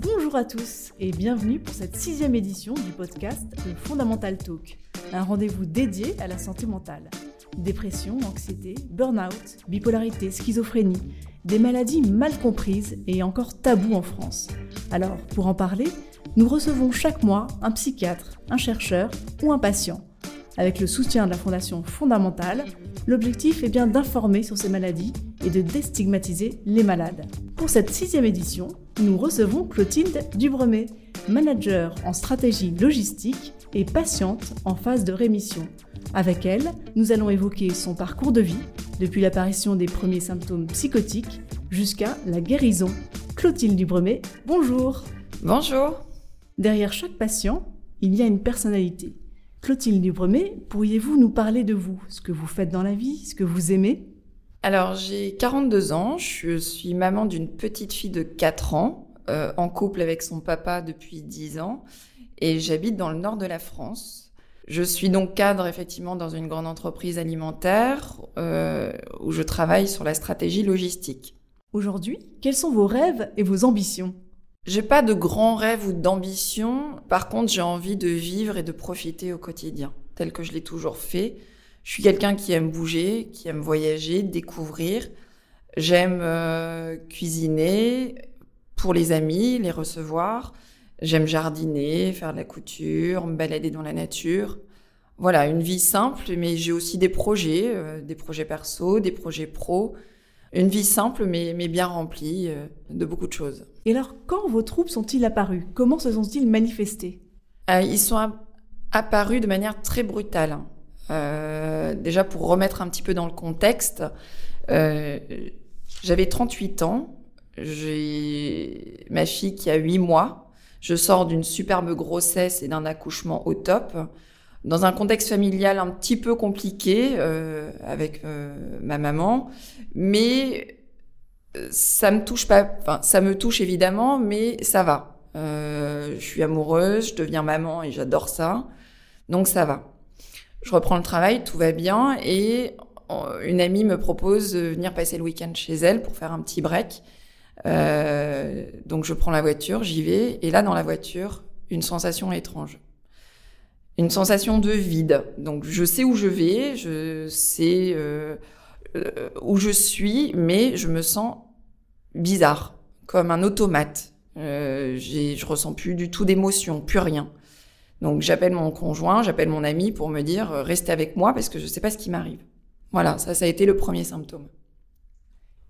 Bonjour à tous et bienvenue pour cette sixième édition du podcast Le Fondamental Talk, un rendez-vous dédié à la santé mentale. Dépression, anxiété, burn-out, bipolarité, schizophrénie, des maladies mal comprises et encore tabous en France. Alors, pour en parler, nous recevons chaque mois un psychiatre, un chercheur ou un patient. Avec le soutien de la Fondation Fondamentale, l'objectif est bien d'informer sur ces maladies et de déstigmatiser les malades. Pour cette sixième édition, nous recevons Clotilde Dubremet, manager en stratégie logistique et patiente en phase de rémission. Avec elle, nous allons évoquer son parcours de vie, depuis l'apparition des premiers symptômes psychotiques jusqu'à la guérison. Clotilde Dubremet, bonjour Bonjour Derrière chaque patient, il y a une personnalité. Clotilde Dubremet, pourriez-vous nous parler de vous, ce que vous faites dans la vie, ce que vous aimez? Alors, j'ai 42 ans, je suis maman d'une petite fille de 4 ans, euh, en couple avec son papa depuis 10 ans, et j'habite dans le nord de la France. Je suis donc cadre effectivement dans une grande entreprise alimentaire euh, où je travaille sur la stratégie logistique. Aujourd'hui, quels sont vos rêves et vos ambitions? J'ai pas de grands rêves ou d'ambitions. Par contre, j'ai envie de vivre et de profiter au quotidien, tel que je l'ai toujours fait. Je suis quelqu'un qui aime bouger, qui aime voyager, découvrir. J'aime euh, cuisiner pour les amis, les recevoir. J'aime jardiner, faire de la couture, me balader dans la nature. Voilà, une vie simple, mais j'ai aussi des projets, euh, des projets perso, des projets pro. Une vie simple, mais, mais bien remplie euh, de beaucoup de choses. Et alors, quand vos troubles sont-ils apparus Comment se sont-ils manifestés? Ils sont apparus de manière très brutale. Euh, déjà pour remettre un petit peu dans le contexte, euh, j'avais 38 ans, j'ai ma fille qui a 8 mois, je sors d'une superbe grossesse et d'un accouchement au top, dans un contexte familial un petit peu compliqué euh, avec euh, ma maman, mais euh, ça me touche pas, enfin ça me touche évidemment, mais ça va. Euh, je suis amoureuse, je deviens maman et j'adore ça, donc ça va. Je reprends le travail, tout va bien et une amie me propose de venir passer le week-end chez elle pour faire un petit break. Euh, donc je prends la voiture, j'y vais et là dans la voiture, une sensation étrange. Une sensation de vide. Donc je sais où je vais, je sais euh où je suis, mais je me sens bizarre, comme un automate. Euh, je ressens plus du tout d'émotion, plus rien. Donc j'appelle mon conjoint, j'appelle mon ami pour me dire euh, restez avec moi parce que je ne sais pas ce qui m'arrive. Voilà, ça, ça a été le premier symptôme.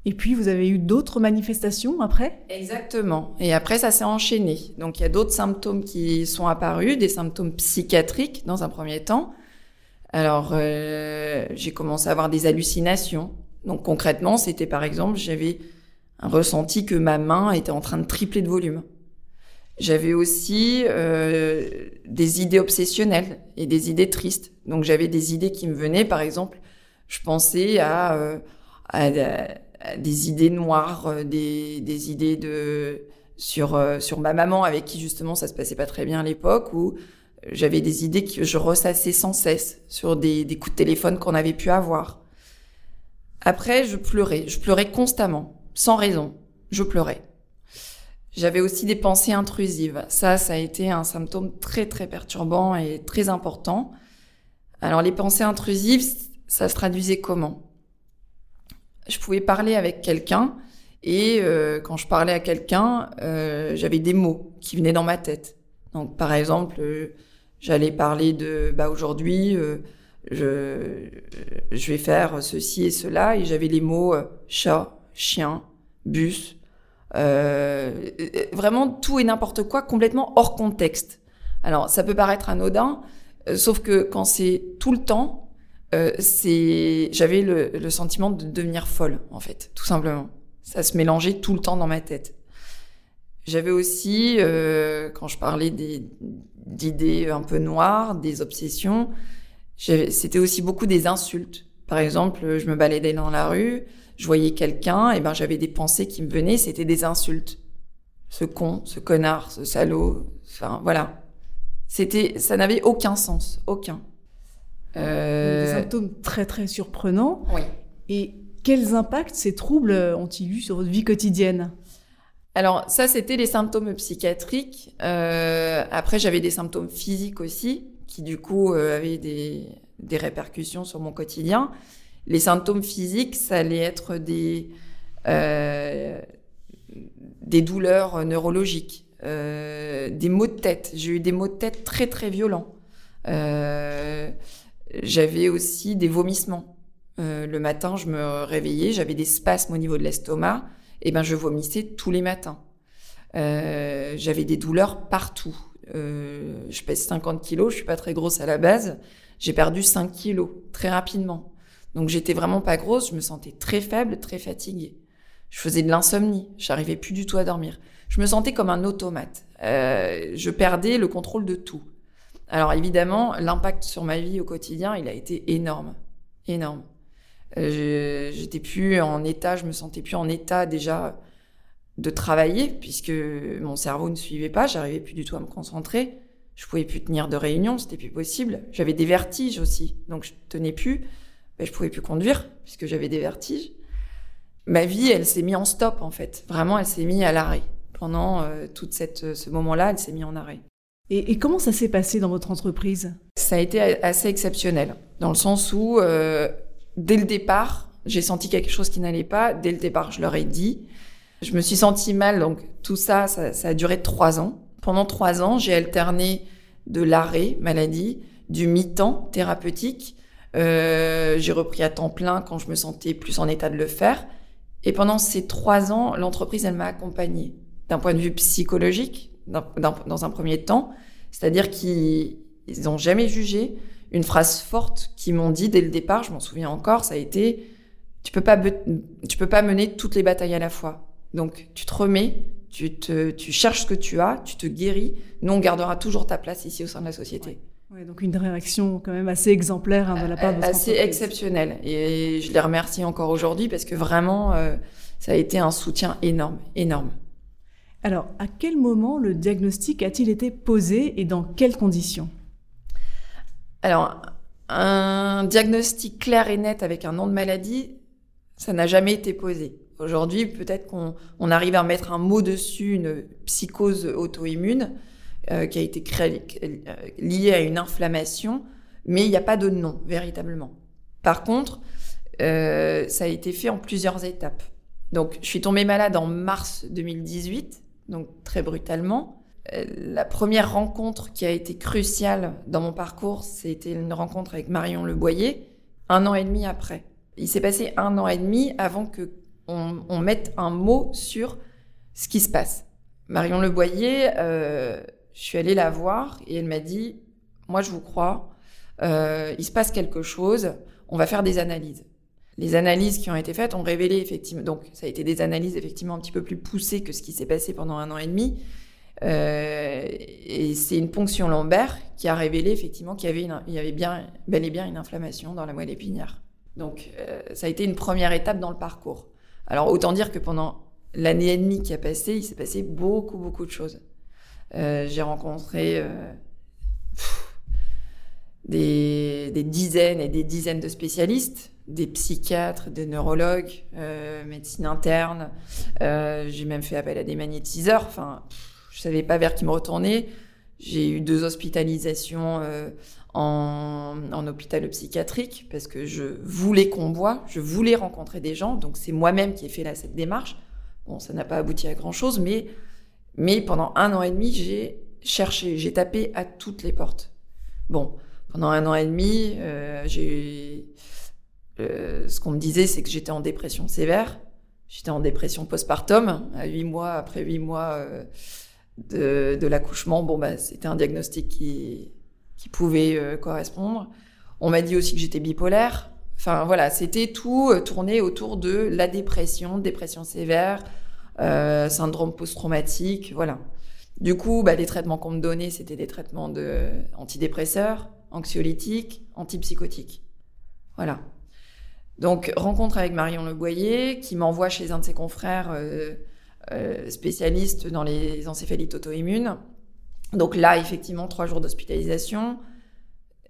Et puis vous avez eu d'autres manifestations après? Exactement. Et après, ça s'est enchaîné. Donc il y a d'autres symptômes qui sont apparus, des symptômes psychiatriques dans un premier temps. Alors euh, j'ai commencé à avoir des hallucinations. Donc concrètement, c'était par exemple, j'avais ressenti que ma main était en train de tripler de volume. J'avais aussi euh, des idées obsessionnelles et des idées tristes. Donc j'avais des idées qui me venaient, par exemple, je pensais à, euh, des idées noires, euh, des, idées de sur sur ma maman avec qui justement ça se passait pas très bien à l'époque, où j'avais des idées que je ressassais sans cesse sur des coups de téléphone qu'on avait pu avoir. Après, je pleurais, je pleurais constamment, sans raison, je pleurais. J'avais aussi des pensées intrusives. Ça, ça a été un symptôme très très perturbant et très important. Alors les pensées intrusives, ça se traduisait comment? Je pouvais parler avec quelqu'un et euh, quand je parlais à quelqu'un, euh, j'avais des mots qui venaient dans ma tête. Donc par exemple, euh, j'allais parler de bah aujourd'hui je vais faire ceci et cela et j'avais les mots chat, chien, bus, euh, vraiment tout et n'importe quoi complètement hors contexte. Alors ça peut paraître anodin, euh, sauf que quand c'est tout le temps, euh, c'est j'avais le, le, sentiment de devenir folle en fait, tout simplement. Ça se mélangeait tout le temps dans ma tête. J'avais aussi, quand je parlais d'idées un peu noires, des obsessions, c'était aussi beaucoup des insultes. Par exemple, je me baladais dans la rue, je voyais quelqu'un, et ben j'avais des pensées qui me venaient, c'était des insultes. Ce con, ce connard, ce salaud, enfin voilà. C'était, ça n'avait aucun sens, aucun. Des symptômes très très surprenants. Oui. Et quels impacts ces troubles ont-ils eu sur votre vie quotidienne? Alors ça, c'était les symptômes psychiatriques. Euh, après, j'avais des symptômes physiques aussi, qui du coup euh, avaient des, des, répercussions sur mon quotidien. Les symptômes physiques, ça allait être des, euh, des douleurs neurologiques, euh, des maux de tête. J'ai eu des maux de tête très très violents. Euh, j'avais aussi des vomissements. Euh, le matin, je me réveillais, j'avais des spasmes au niveau de l'estomac eh ben, je vomissais tous les matins. Euh, j'avais des douleurs partout. Euh, je pèse 50 kilos, je suis pas très grosse à la base. J'ai perdu 5 kilos très rapidement. Donc j'étais vraiment pas grosse, je me sentais très faible, très fatiguée. Je faisais de l'insomnie, j'arrivais plus du tout à dormir. Je me sentais comme un automate. Euh, je perdais le contrôle de tout. Alors évidemment, l'impact sur ma vie au quotidien, il a été énorme, énorme. Euh, j'étais plus en état, je me sentais plus en état déjà de travailler puisque mon cerveau ne suivait pas, j'arrivais plus du tout à me concentrer. Je pouvais plus tenir de réunion, c'était plus possible. J'avais des vertiges aussi, donc je tenais plus. Ben, je pouvais plus conduire puisque j'avais des vertiges. Ma vie, elle s'est mise en stop en fait. Vraiment, elle s'est mise à l'arrêt. Pendant euh, tout cette, ce moment-là, elle s'est mise en arrêt. Et, et comment ça s'est passé dans votre entreprise? Ça a été assez exceptionnel, dans le sens où euh, dès le départ, j'ai senti quelque chose qui n'allait pas. Dès le départ, je leur ai dit. Je me suis sentie mal, donc tout ça, ça, ça a duré trois ans. Pendant trois ans, j'ai alterné de l'arrêt maladie, du mi-temps thérapeutique. Euh, j'ai repris à temps plein quand je me sentais plus en état de le faire. Et pendant ces trois ans, l'entreprise, elle m'a accompagnée d'un point de vue psychologique, dans un premier temps. C'est-à-dire qu'ils n'ont jamais jugé, une phrase forte qu'ils m'ont dit dès le départ, je m'en souviens encore, ça a été tu peux pas tu peux pas mener toutes les batailles à la fois. Donc tu te remets, tu cherches ce que tu as, tu te guéris. Nous on gardera toujours ta place ici au sein de la société. Donc une réaction quand même assez exemplaire hein, de la part de votre Assez exceptionnelle. Et je les remercie encore aujourd'hui parce que vraiment, euh, ça a été un soutien énorme, énorme. Alors, à quel moment le diagnostic a-t-il été posé et dans quelles conditions? Alors, un diagnostic clair et net avec un nom de maladie, ça n'a jamais été posé. Aujourd'hui, peut-être qu'on arrive à mettre un mot dessus, une psychose auto-immune euh, qui a été créée, euh, liée à une inflammation, mais il n'y a pas de nom véritablement. Par contre, euh, ça a été fait en plusieurs étapes. Donc, je suis tombée malade en mars 2018, donc très brutalement. Euh, la première rencontre qui a été cruciale dans mon parcours, c'était une rencontre avec Marion Leboyer, un an et demi après. Il s'est passé un an et demi avant que on, mette un mot sur ce qui se passe. Marion Leboyer, euh, je suis allée la voir et elle m'a dit, moi je vous crois, euh, il se passe quelque chose, on va faire des analyses. Les analyses qui ont été faites ont révélé effectivement, donc ça a été des analyses effectivement un petit peu plus poussées que ce qui s'est passé pendant un an et demi, euh, et c'est une ponction lombaire qui a révélé effectivement qu'il y avait, bien, bel et bien une inflammation dans la moelle épinière. Donc euh, ça a été une première étape dans le parcours. Alors autant dire que pendant l'année et demie qui a passé, il s'est passé beaucoup beaucoup de choses. Euh, j'ai rencontré euh, des, dizaines et des dizaines de spécialistes, des psychiatres, des neurologues, euh, médecine interne. j'ai même fait appel à des magnétiseurs. Enfin. Je savais pas vers qui me retourner. J'ai eu deux hospitalisations euh, en, hôpital psychiatrique parce que je voulais qu'on voit, je voulais rencontrer des gens. Donc c'est moi-même qui ai fait cette démarche. Bon, ça n'a pas abouti à grand-chose, mais, mais pendant un an et demi, j'ai cherché, j'ai tapé à toutes les portes. Bon, pendant un an et demi, euh, j'ai euh, ce qu'on me disait, c'est que j'étais en dépression sévère. J'étais en dépression postpartum, à huit mois, après huit mois euh, de, de l'accouchement, bon, bah, c'était un diagnostic qui, qui pouvait euh, correspondre. On m'a dit aussi que j'étais bipolaire. Enfin, voilà, c'était tout euh, tourné autour de la dépression, dépression sévère, euh, syndrome post-traumatique, voilà. Du coup, bah, les traitements qu'on me donnait, c'était des traitements de antidépresseurs, anxiolytiques, antipsychotiques. Voilà. Donc, rencontre avec Marion Leboyer, qui m'envoie chez un de ses confrères euh, euh, spécialiste dans les encéphalites auto-immunes. Donc là, effectivement, trois jours d'hospitalisation.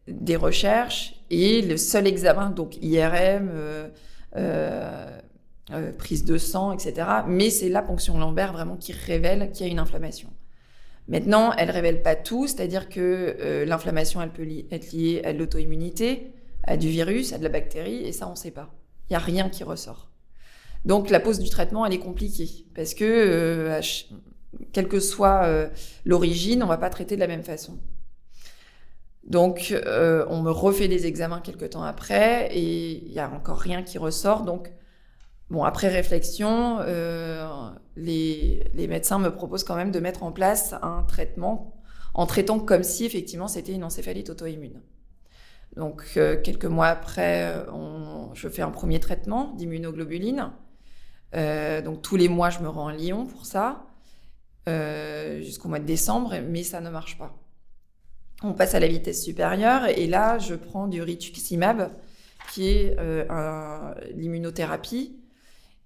des recherches et le seul examen, donc IRM, euh, euh, euh, prise de sang, etc. Mais c'est la ponction lombaire vraiment qui révèle qu'il y a une inflammation. Maintenant, elle révèle pas tout, c'est-à-dire que l'inflammation, elle peut être liée à l'auto-immunité, à du virus, à de la bactérie, et ça, on ne sait pas. Il n'y a rien qui ressort. Donc la pose du traitement, elle est compliquée, parce que quelle que soit l'origine, on va pas traiter de la même façon. Donc, euh, on me refait des examens quelques temps après et il n'y a encore rien qui ressort. Donc, bon, après réflexion, euh, les, médecins me proposent quand même de mettre en place un traitement en traitant comme si effectivement c'était une encéphalite auto-immune. Donc, euh, quelques mois après, je fais un premier traitement d'immunoglobuline. donc, tous les mois, je me rends à Lyon pour ça, jusqu'au mois de décembre, mais ça ne marche pas on passe à la vitesse supérieure et là, je prends du rituximab, qui est euh, l'immunothérapie.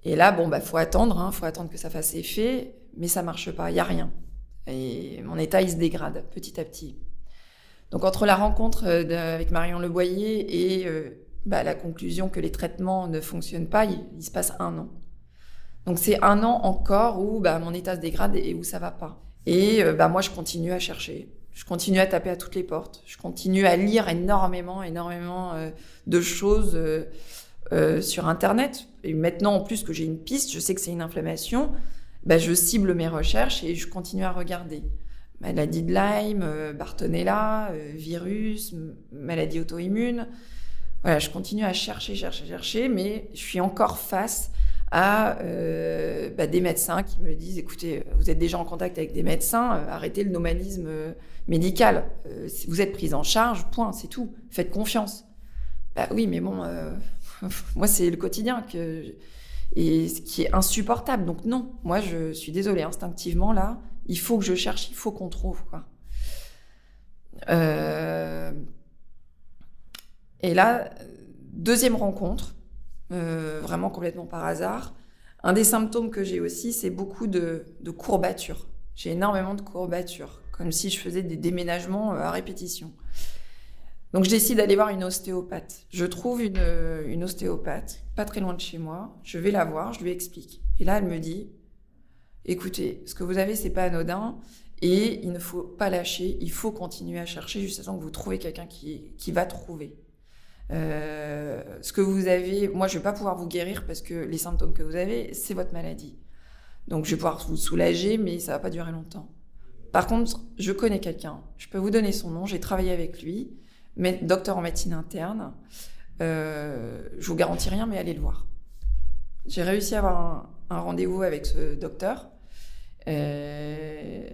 Et là, bon, bah, faut attendre, hein, faut attendre que ça fasse effet, mais ça marche pas, il y a rien. Et mon état, il se dégrade petit à petit. Donc, entre la rencontre euh, avec Marion Leboyer et euh, bah, la conclusion que les traitements ne fonctionnent pas, il, se passe un an. Donc, c'est un an encore où bah, mon état se dégrade et où ça va pas. Et bah, moi, je continue à chercher je continue à taper à toutes les portes. Je continue à lire énormément, énormément euh, de choses euh, euh, sur Internet. Et maintenant, en plus que j'ai une piste, je sais que c'est une inflammation, bah, je cible mes recherches et je continue à regarder. Maladie de Lyme, Bartonella, virus, maladie auto-immune. Voilà, je continue à chercher, chercher, chercher, mais je suis encore face à euh, bah, des médecins qui me disent écoutez, vous êtes déjà en contact avec des médecins, euh, arrêtez le nomadisme euh, médical. vous êtes prise en charge, point, c'est tout. Faites confiance. Bah oui, mais bon, moi c'est le quotidien et ce qui est insupportable. Donc non, moi je suis désolée instinctivement là, il faut que je cherche, il faut qu'on trouve quoi. Et là, deuxième rencontre euh, vraiment complètement par hasard. Un des symptômes que j'ai aussi, c'est beaucoup de, courbatures. J'ai énormément de courbatures, comme si je faisais des déménagements euh, à répétition. Donc je décide d'aller voir une ostéopathe. Je trouve une, une, ostéopathe, pas très loin de chez moi. Je vais la voir, je lui explique. Et là, elle me dit, écoutez, ce que vous avez, c'est pas anodin. Et il ne faut pas lâcher, il faut continuer à chercher jusqu'à ce que vous trouvez quelqu'un qui, qui va trouver. Euh, ce que vous avez, moi je vais pas pouvoir vous guérir parce que les symptômes que vous avez, c'est votre maladie. Donc je vais pouvoir vous soulager, mais ça va pas durer longtemps. Par contre, je connais quelqu'un, je peux vous donner son nom, j'ai travaillé avec lui, docteur en médecine interne. Euh, je vous garantis rien, mais allez le voir. J'ai réussi à avoir un, rendez-vous avec ce docteur. Euh,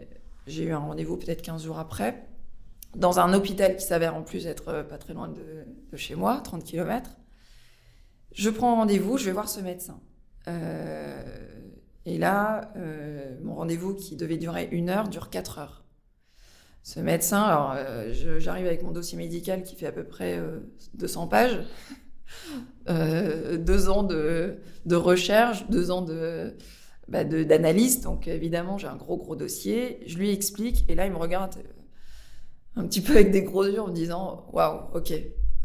j'ai eu un rendez-vous peut-être 15 jours après dans un hôpital qui s'avère en plus être euh, pas très loin de, chez moi, 30 km. Je prends rendez-vous, je vais voir ce médecin. Et là, mon rendez-vous qui devait durer une heure dure quatre heures. Ce médecin, alors j'arrive avec mon dossier médical qui fait à peu près 200 pages, deux ans de, recherche, deux ans bah, de d'analyse, donc évidemment j'ai un gros gros dossier. Je lui explique et là il me regarde un petit peu avec des gros yeux en me disant waouh, ok,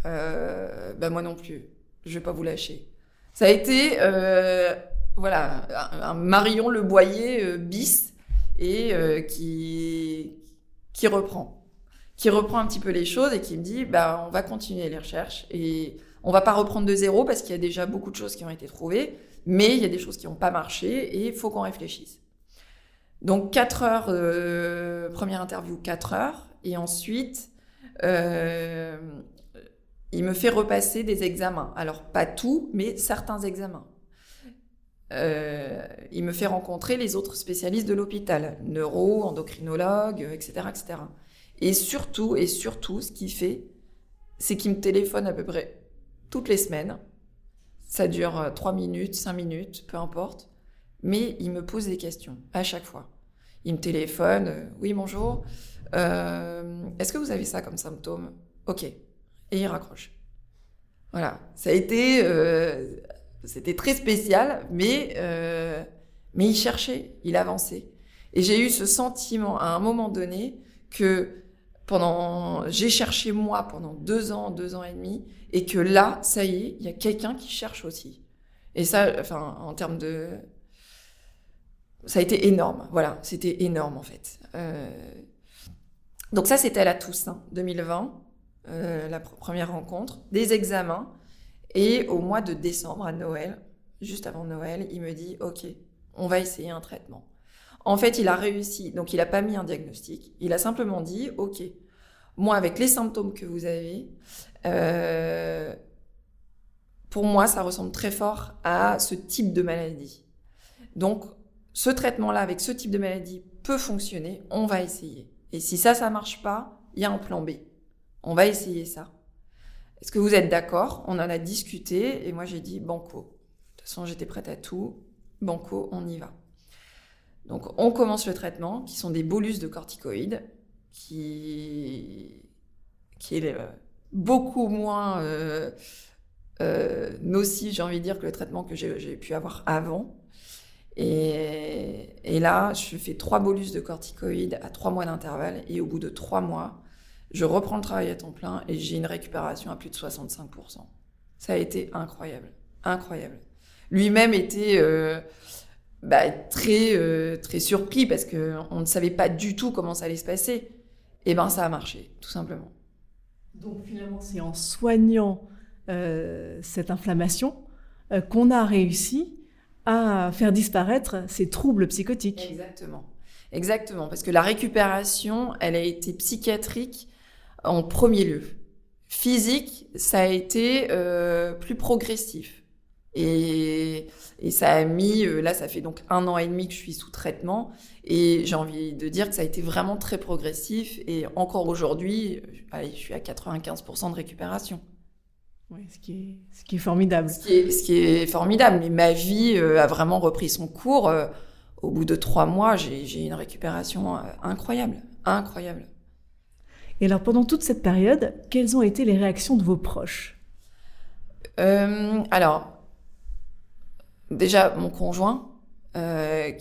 euh, bah moi non plus, je vais pas vous lâcher. Ça a été euh, voilà un, Marion Le Boyer euh, bis et euh, qui qui reprend, qui reprend un petit peu les choses et qui me dit bah on va continuer les recherches et on va pas reprendre de zéro parce qu'il y a déjà beaucoup de choses qui ont été trouvées, mais il y a des choses qui n'ont pas marché et il faut qu'on réfléchisse. Donc 4 heures, première interview 4 heures, et ensuite, euh, il me fait repasser des examens. Alors, pas tout, mais certains examens. Euh, il me fait rencontrer les autres spécialistes de l'hôpital, neuro, endocrinologue, etc., etc. Et surtout, et surtout, ce qu'il fait, c'est qu'il me téléphone à peu près toutes les semaines. Ça dure 3 minutes, 5 minutes, peu importe. Mais il me pose des questions à chaque fois. Il me téléphone, euh, oui, bonjour. Euh, est-ce que vous avez ça comme symptôme? Ok. Et il raccroche. Voilà. Ça a été, euh, c'était très spécial, mais euh, mais il cherchait, il avançait. Et j'ai eu ce sentiment à un moment donné que pendant, j'ai cherché moi pendant deux ans, deux ans et demi, et que là, ça y est, il y a quelqu'un qui cherche aussi. Et ça, enfin, en termes de, ça a été énorme. Voilà, c'était énorme en fait. Euh, donc ça, c'était à la Toussaint 2020, euh, la première rencontre, des examens, et au mois de décembre, à Noël, juste avant Noël, il me dit, ok, on va essayer un traitement. En fait, il a réussi. Donc, il n'a pas mis un diagnostic. Il a simplement dit, OK, moi, avec les symptômes que vous avez, euh, pour moi, ça ressemble très fort à ce type de maladie. Donc, ce traitement-là, avec ce type de maladie, peut fonctionner. On va essayer. Et si ça, ça marche pas, il y a un plan B. On va essayer ça. Est-ce que vous êtes d'accord? On en a discuté et moi j'ai dit banco. De toute façon, j'étais prête à tout. Banco, on y va. Donc on commence le traitement, qui sont des bolus de corticoïdes, qui, qui est euh, beaucoup moins euh, euh, nocif, j'ai envie de dire, que le traitement que j'ai pu avoir avant. Et, et, là, je fais trois bolus de corticoïdes à trois mois d'intervalle, et au bout de trois mois, je reprends le travail à temps plein et j'ai une récupération à plus de 65%. Ça a été incroyable, incroyable. Lui-même était bah, très, euh, très surpris parce qu'on ne savait pas du tout comment ça allait se passer. Et ben ça a marché, tout simplement. Donc finalement, c'est en soignant euh, cette inflammation euh, qu'on a réussi à faire disparaître ces troubles psychotiques. Exactement. Exactement, parce que la récupération, elle a été psychiatrique en premier lieu. Physique, ça a été plus progressif. Et, et, ça a mis, euh, là, ça fait donc un an et demi que je suis sous traitement. Et j'ai envie de dire que ça a été vraiment très progressif. Et encore aujourd'hui, euh, je suis à 95% de récupération. Ce qui est, ce qui est formidable. Ce qui est, ce qui est formidable. Mais ma vie euh, a vraiment repris son cours. Au bout de trois mois, j'ai une récupération incroyable. Incroyable. Et alors, pendant toute cette période, quelles ont été les réactions de vos proches? Euh, Alors, déjà mon conjoint, euh,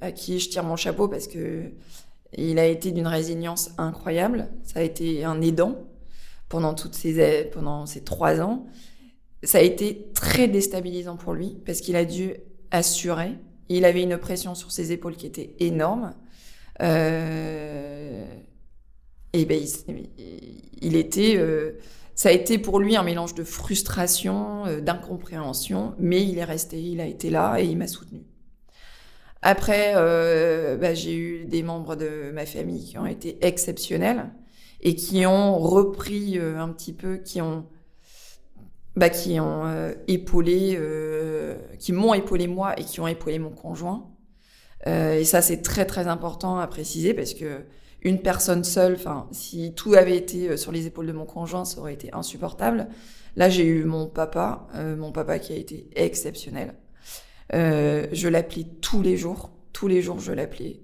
à qui je tire mon chapeau parce que il a été d'une résilience incroyable. Ça a été un aidant pendant toutes ces pendant ces trois ans. Ça a été très déstabilisant pour lui parce qu'il a dû assurer. Il avait une pression sur ses épaules qui était énorme. Euh, et ben il, était euh, ça a été pour lui un mélange de frustration, euh, d'incompréhension, mais il est resté, il a été là et il m'a soutenu. Après, euh, bah, j'ai eu des membres de ma famille qui ont été exceptionnels et qui ont repris euh, un petit peu, qui ont, bah, qui ont épaulé, qui m'ont épaulé moi et qui ont épaulé mon conjoint. et ça, c'est très très important à préciser parce que une personne seule, enfin, si tout avait été euh, sur les épaules de mon conjoint, ça aurait été insupportable. Là, j'ai eu mon papa, euh, mon papa qui a été exceptionnel. Euh, je l'appelais tous les jours, tous les jours je l'appelais.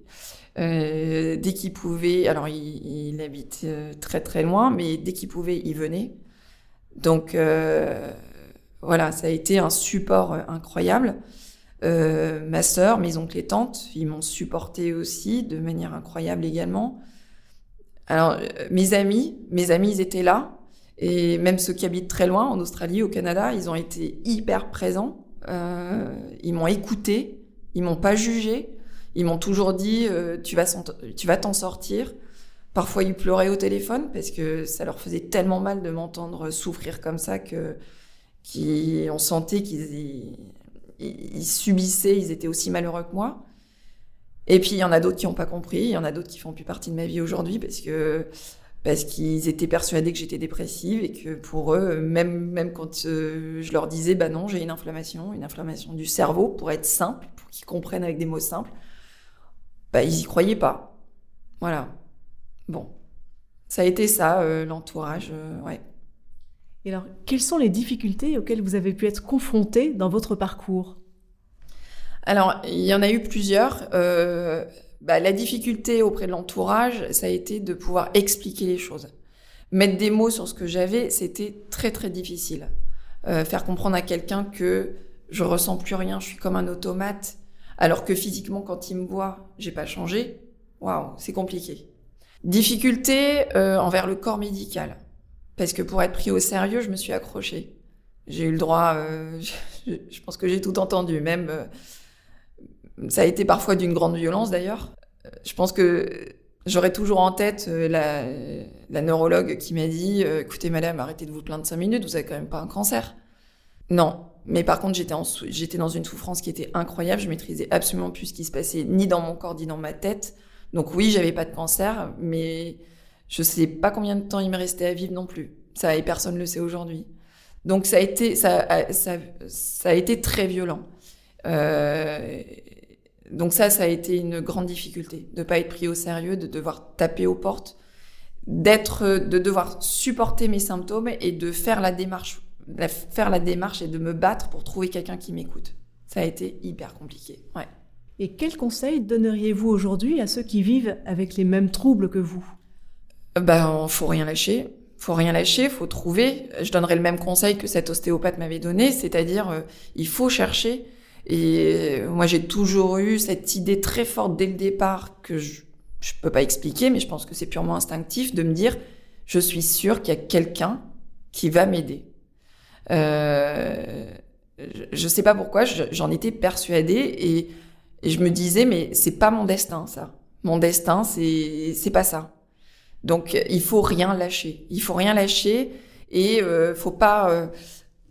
Euh, dès qu'il pouvait, alors il, il habite euh, très très loin, mais dès qu'il pouvait, il venait. Donc voilà, ça a été un support incroyable. Euh, ma sœur, mes oncles et tantes, ils m'ont supporté aussi de manière incroyable également. Alors, euh, mes amis, mes amis, ils étaient là. Et même ceux qui habitent très loin, en Australie, au Canada, ils ont été hyper présents. Euh, ils m'ont écouté, ils m'ont pas jugé. Ils m'ont toujours dit tu vas t'en sortir. Parfois ils pleuraient au téléphone parce que ça leur faisait tellement mal de m'entendre souffrir comme ça que qui sentait qu'ils ils subissaient, ils étaient aussi malheureux que moi. Et puis il y en a d'autres qui n'ont pas compris, il y en a d'autres qui font plus partie de ma vie aujourd'hui parce que parce qu'ils étaient persuadés que j'étais dépressive et que pour eux, même même quand euh, je leur disais bah non j'ai une inflammation, une inflammation du cerveau pour être simple, pour qu'ils comprennent avec des mots simples, bah ils y croyaient pas. Voilà. Bon, ça a été ça euh, l'entourage, euh, ouais. Et alors, quelles sont les difficultés auxquelles vous avez pu être confronté dans votre parcours? Alors, il y en a eu plusieurs. Euh, bah, la difficulté auprès de l'entourage, ça a été de pouvoir expliquer les choses. Mettre des mots sur ce que j'avais, c'était très très difficile. Euh, faire comprendre à quelqu'un que je ressens plus rien, je suis comme un automate, alors que physiquement, quand il me voit, j'ai pas changé. Waouh, c'est compliqué. Difficulté euh, envers le corps médical. Parce que pour être pris au sérieux, je me suis accrochée. J'ai eu le droit, euh, je, pense que j'ai tout entendu, même euh, ça a été parfois d'une grande violence d'ailleurs. Je pense que j'aurai toujours en tête euh, la, neurologue qui m'a dit euh, écoutez madame, arrêtez de vous plaindre cinq minutes, vous avez quand même pas un cancer. Non, mais par contre j'étais j'étais dans une souffrance qui était incroyable, je maîtrisais absolument plus ce qui se passait ni dans mon corps ni dans ma tête. Donc oui, j'avais pas de cancer, mais je sais pas combien de temps il me restait à vivre non plus. Ça et personne le sait aujourd'hui. Donc ça a été ça, été très violent. Euh, donc ça, ça a été une grande difficulté, de pas être pris au sérieux, de devoir taper aux portes, d'être, de devoir supporter mes symptômes et de faire la démarche, faire la démarche et de me battre pour trouver quelqu'un qui m'écoute. Ça a été hyper compliqué. Ouais. Et quels conseils donneriez-vous aujourd'hui à ceux qui vivent avec les mêmes troubles que vous? Ben, faut rien lâcher. Faut rien lâcher, faut trouver. Je donnerais le même conseil que cet ostéopathe m'avait donné, c'est-à-dire euh, il faut chercher et moi, j'ai toujours eu cette idée très forte dès le départ que je je peux pas expliquer, mais je pense que c'est purement instinctif de me dire je suis sûre qu'il y a quelqu'un qui va m'aider. Euh, je sais pas pourquoi, j'en étais persuadée et, et, je me disais mais c'est pas mon destin ça. Mon destin c'est c'est pas ça. Donc il faut rien lâcher. Il faut rien lâcher et euh, faut pas. Euh,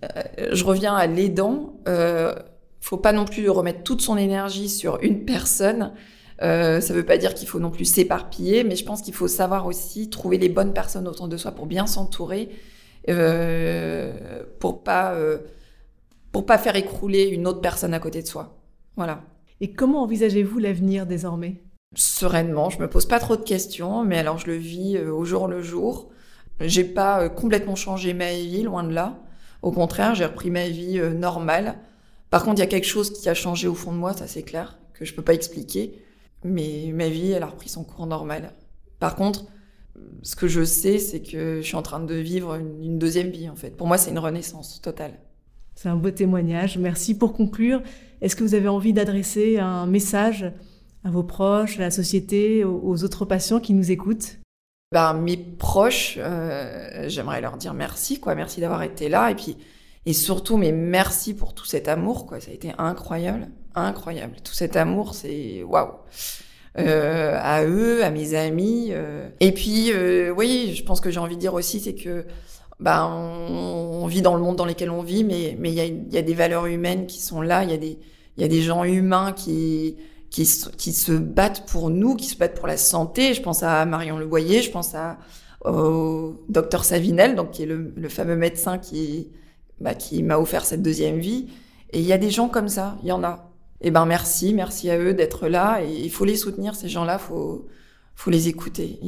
euh je reviens à l'aidant. Euh, faut pas non plus remettre toute son énergie sur une personne. Euh, ça veut pas dire qu'il faut non plus s'éparpiller, mais je pense qu'il faut savoir aussi trouver les bonnes personnes autour de soi pour bien s'entourer, euh, pour pas euh, pour pas faire écrouler une autre personne à côté de soi. Voilà. Et comment envisagez-vous l'avenir désormais? Sereinement, je me pose pas trop de questions, mais alors je le vis euh, au jour le jour. J'ai pas euh, complètement changé ma vie, loin de là. Au contraire, j'ai repris ma vie euh, normale par contre, il y a quelque chose qui a changé au fond de moi, ça c'est clair, que je peux pas expliquer. Mais ma vie, elle a repris son cours normal. Par contre, ce que je sais, c'est que je suis en train de vivre une, deuxième vie, en fait. Pour moi, c'est une renaissance totale. C'est un beau témoignage. Merci pour conclure. Est-ce que vous avez envie d'adresser un message à vos proches, à la société, aux autres patients qui nous écoutent ben, Mes proches, euh, j'aimerais leur dire merci, quoi. Merci d'avoir été là. Et puis, et surtout, mais merci pour tout cet amour, quoi. Ça a été incroyable, incroyable. Tout cet amour, c'est waouh. Euh, à eux, à mes amis. Euh. Et puis, euh, oui, je pense que j'ai envie de dire aussi, c'est que bah, on, vit dans le monde dans lequel on vit, mais mais il y a, y a des valeurs humaines qui sont là. Il y il y a des gens humains qui qui, qui se battent pour nous, qui se battent pour la santé. Je pense à Marion Levoyer, je pense à au docteur Savinel, donc qui est le, le fameux médecin qui bah, qui m'a offert cette deuxième vie. Et il y a des gens comme ça, il y en a. Et eh ben merci, merci à eux d'être là. Et il faut les soutenir, ces gens-là, faut faut les écouter.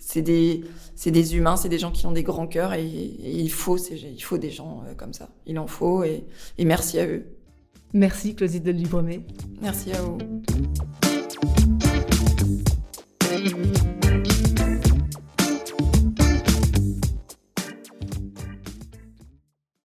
C'est des c'est des humains, c'est des gens qui ont des grands cœurs et, et il faut il faut des gens euh, comme ça. Il en faut et, et merci à eux. Merci Claudine de Libremet. Merci à vous.